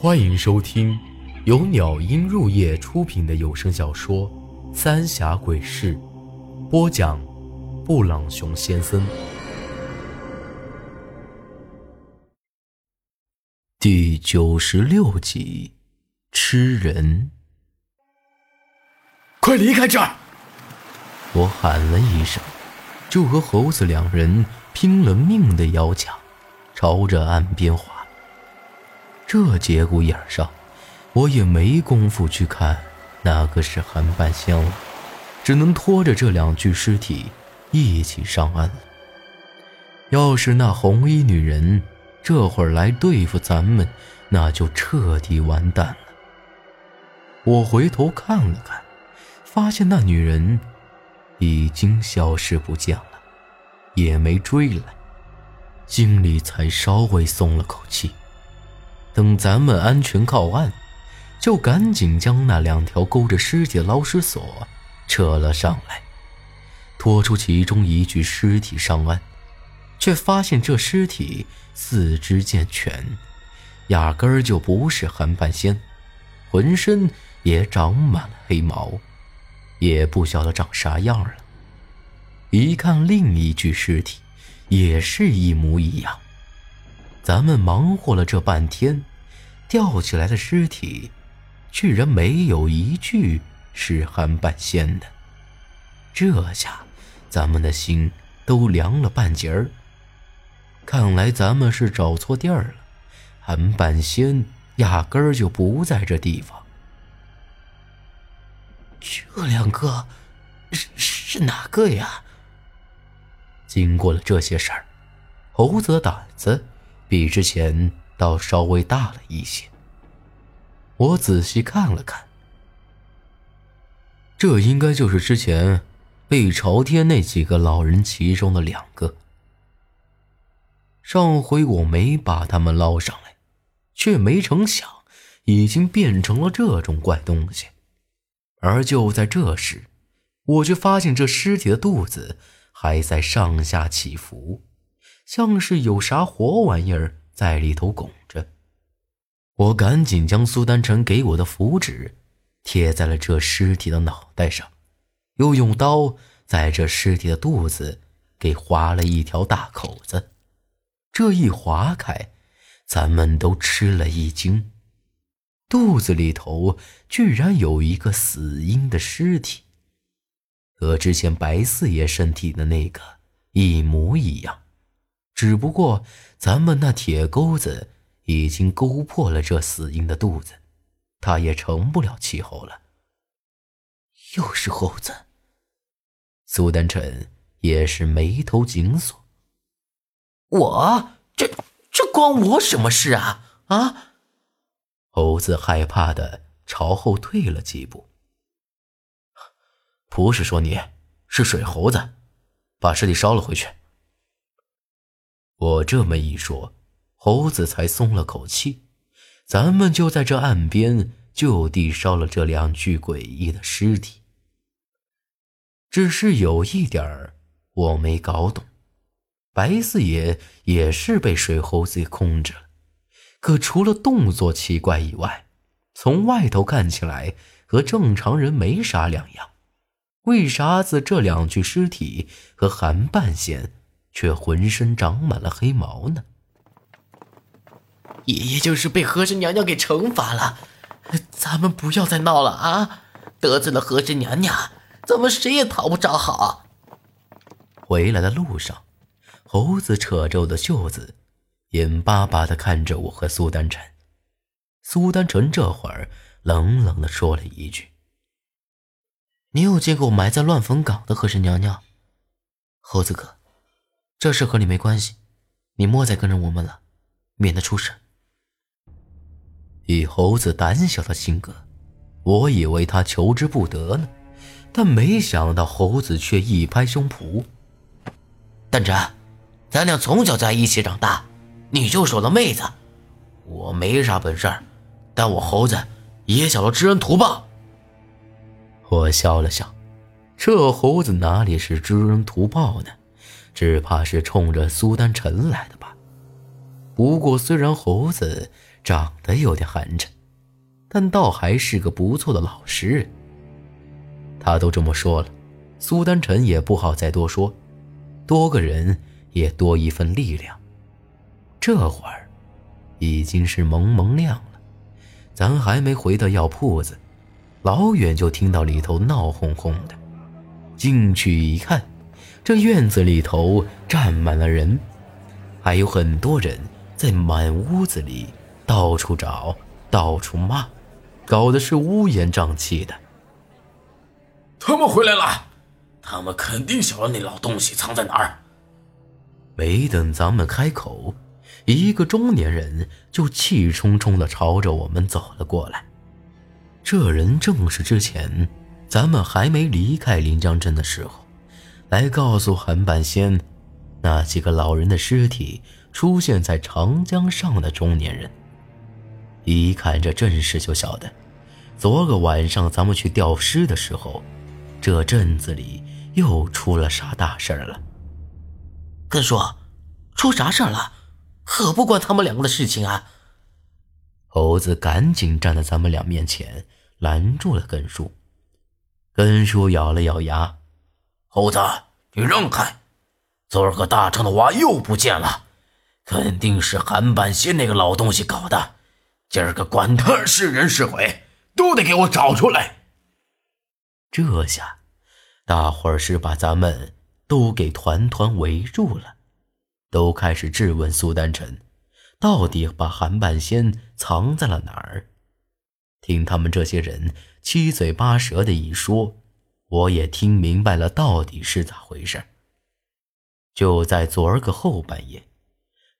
欢迎收听由鸟音入夜出品的有声小说《三峡鬼事》，播讲：布朗熊先生。第九十六集，吃人。快离开这儿！我喊了一声，就和猴子两人拼了命的摇桨，朝着岸边划。这节骨眼上，我也没工夫去看哪个是韩半仙了，只能拖着这两具尸体一起上岸了。要是那红衣女人这会儿来对付咱们，那就彻底完蛋了。我回头看了看，发现那女人已经消失不见了，也没追来，心里才稍微松了口气。等咱们安全靠岸，就赶紧将那两条勾着尸体的捞尸索扯了上来，拖出其中一具尸体上岸，却发现这尸体四肢健全，压根儿就不是韩半仙，浑身也长满了黑毛，也不晓得长啥样了。一看另一具尸体，也是一模一样。咱们忙活了这半天，吊起来的尸体，居然没有一具是韩半仙的。这下，咱们的心都凉了半截儿。看来咱们是找错地儿了，韩半仙压根儿就不在这地方。这两个，是是哪个呀？经过了这些事儿，猴子胆子。比之前倒稍微大了一些。我仔细看了看，这应该就是之前被朝天那几个老人其中的两个。上回我没把他们捞上来，却没成想已经变成了这种怪东西。而就在这时，我却发现这尸体的肚子还在上下起伏。像是有啥活玩意儿在里头拱着，我赶紧将苏丹臣给我的符纸贴在了这尸体的脑袋上，又用刀在这尸体的肚子给划了一条大口子。这一划开，咱们都吃了一惊，肚子里头居然有一个死婴的尸体，和之前白四爷身体的那个一模一样。只不过，咱们那铁钩子已经勾破了这死婴的肚子，他也成不了气候了。又是猴子。苏丹臣也是眉头紧锁。我这这关我什么事啊？啊！猴子害怕的朝后退了几步。不是说你是水猴子，把尸体烧了回去。我这么一说，猴子才松了口气。咱们就在这岸边就地烧了这两具诡异的尸体。只是有一点儿我没搞懂，白四爷也是被水猴子控制了，可除了动作奇怪以外，从外头看起来和正常人没啥两样。为啥子这两具尸体和韩半仙？却浑身长满了黑毛呢。爷爷就是被和珅娘娘给惩罚了，咱们不要再闹了啊！得罪了和珅娘娘，咱们谁也讨不着好。回来的路上，猴子扯着我的袖子，眼巴巴的看着我和苏丹晨。苏丹晨这会儿冷冷的说了一句：“你有见过埋在乱坟岗的和珅娘娘？猴子哥。”这事和你没关系，你莫再跟着我们了，免得出事。以猴子胆小的性格，我以为他求之不得呢，但没想到猴子却一拍胸脯：“丹真，咱俩从小在一起长大，你就是我的妹子，我没啥本事，但我猴子也想要知恩图报。”我笑了笑，这猴子哪里是知恩图报呢？只怕是冲着苏丹臣来的吧？不过虽然猴子长得有点寒碜，但倒还是个不错的老实人。他都这么说了，苏丹臣也不好再多说，多个人也多一份力量。这会儿已经是蒙蒙亮了，咱还没回到药铺子，老远就听到里头闹哄哄的。进去一看，这院子里头站满了人，还有很多人在满屋子里到处找、到处骂，搞得是乌烟瘴气的。他们回来了，他们肯定晓得那老东西藏在哪儿。没等咱们开口，一个中年人就气冲冲地朝着我们走了过来。这人正是之前咱们还没离开临江镇的时候，来告诉韩半仙，那几个老人的尸体出现在长江上的中年人。一看这阵势，就晓得，昨个晚上咱们去吊尸的时候。这镇子里又出了啥大事了？根叔，出啥事了？可不关他们两个的事情啊！猴子赶紧站在咱们俩面前，拦住了根叔。根叔咬了咬牙：“猴子，你让开！昨儿个大成的娃又不见了，肯定是韩半仙那个老东西搞的。今儿个管他是人是鬼，都得给我找出来！”这下，大伙儿是把咱们都给团团围住了，都开始质问苏丹臣，到底把韩半仙藏在了哪儿？听他们这些人七嘴八舌的一说，我也听明白了到底是咋回事。就在昨儿个后半夜，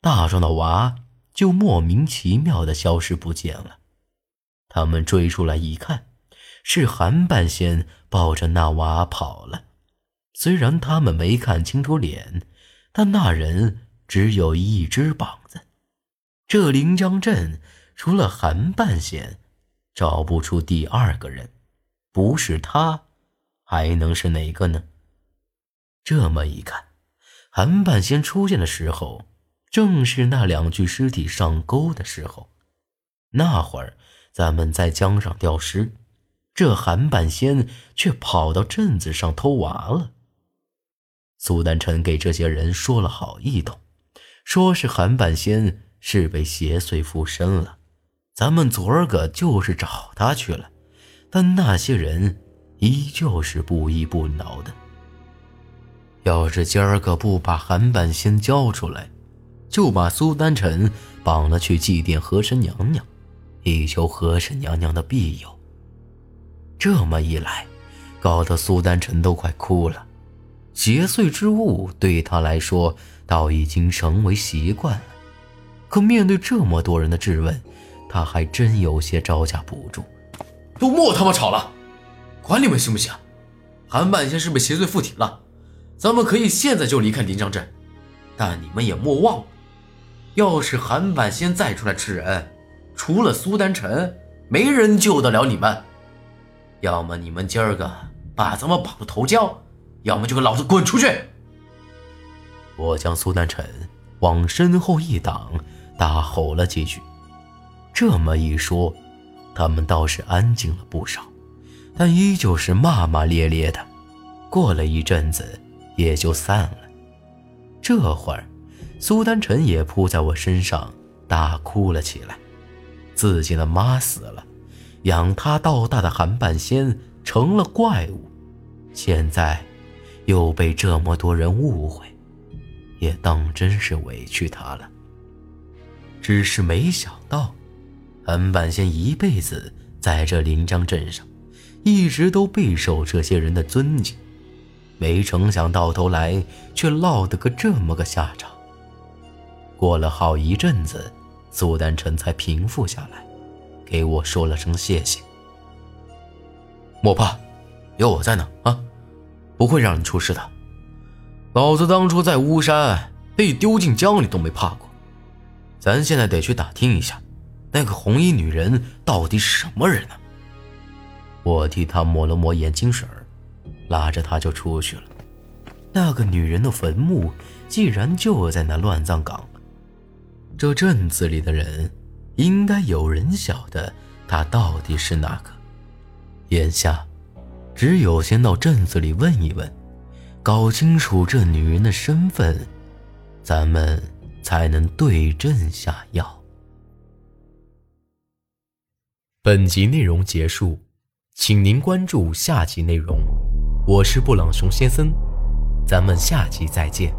大壮的娃就莫名其妙的消失不见了，他们追出来一看。是韩半仙抱着那娃跑了，虽然他们没看清楚脸，但那人只有一只膀子。这临江镇除了韩半仙，找不出第二个人，不是他，还能是哪个呢？这么一看，韩半仙出现的时候，正是那两具尸体上钩的时候。那会儿，咱们在江上吊尸。这韩半仙却跑到镇子上偷娃了。苏丹臣给这些人说了好一通，说是韩半仙是被邪祟附身了，咱们昨儿个就是找他去了，但那些人依旧是不依不挠的。要是今儿个不把韩半仙交出来，就把苏丹臣绑了去祭奠和珅娘娘，以求和珅娘娘的庇佑。这么一来，搞得苏丹臣都快哭了。邪祟之物对他来说，倒已经成为习惯了。可面对这么多人的质问，他还真有些招架不住。都莫他妈吵了，管你们行不行？韩半仙是被邪祟附体了，咱们可以现在就离开临江镇。但你们也莫忘了，要是韩半仙再出来吃人，除了苏丹臣，没人救得了你们。要么你们今儿个把咱们绑住头交，要么就给老子滚出去！我将苏丹臣往身后一挡，大吼了几句。这么一说，他们倒是安静了不少，但依旧是骂骂咧咧的。过了一阵子，也就散了。这会儿，苏丹臣也扑在我身上，大哭了起来。自己的妈死了。养他到大的韩半仙成了怪物，现在又被这么多人误会，也当真是委屈他了。只是没想到，韩半仙一辈子在这临江镇上，一直都备受这些人的尊敬，没成想到头来却落得个这么个下场。过了好一阵子，苏丹臣才平复下来。给我说了声谢谢，莫怕，有我在呢啊，不会让你出事的。老子当初在巫山被丢进江里都没怕过，咱现在得去打听一下，那个红衣女人到底是什么人呢？我替他抹了抹眼睛水拉着他就出去了。那个女人的坟墓竟然就在那乱葬岗，这镇子里的人，应该有人晓得他到底是哪个。眼下，只有先到镇子里问一问，搞清楚这女人的身份，咱们才能对症下药。本集内容结束，请您关注下集内容。我是布朗熊先生，咱们下集再见。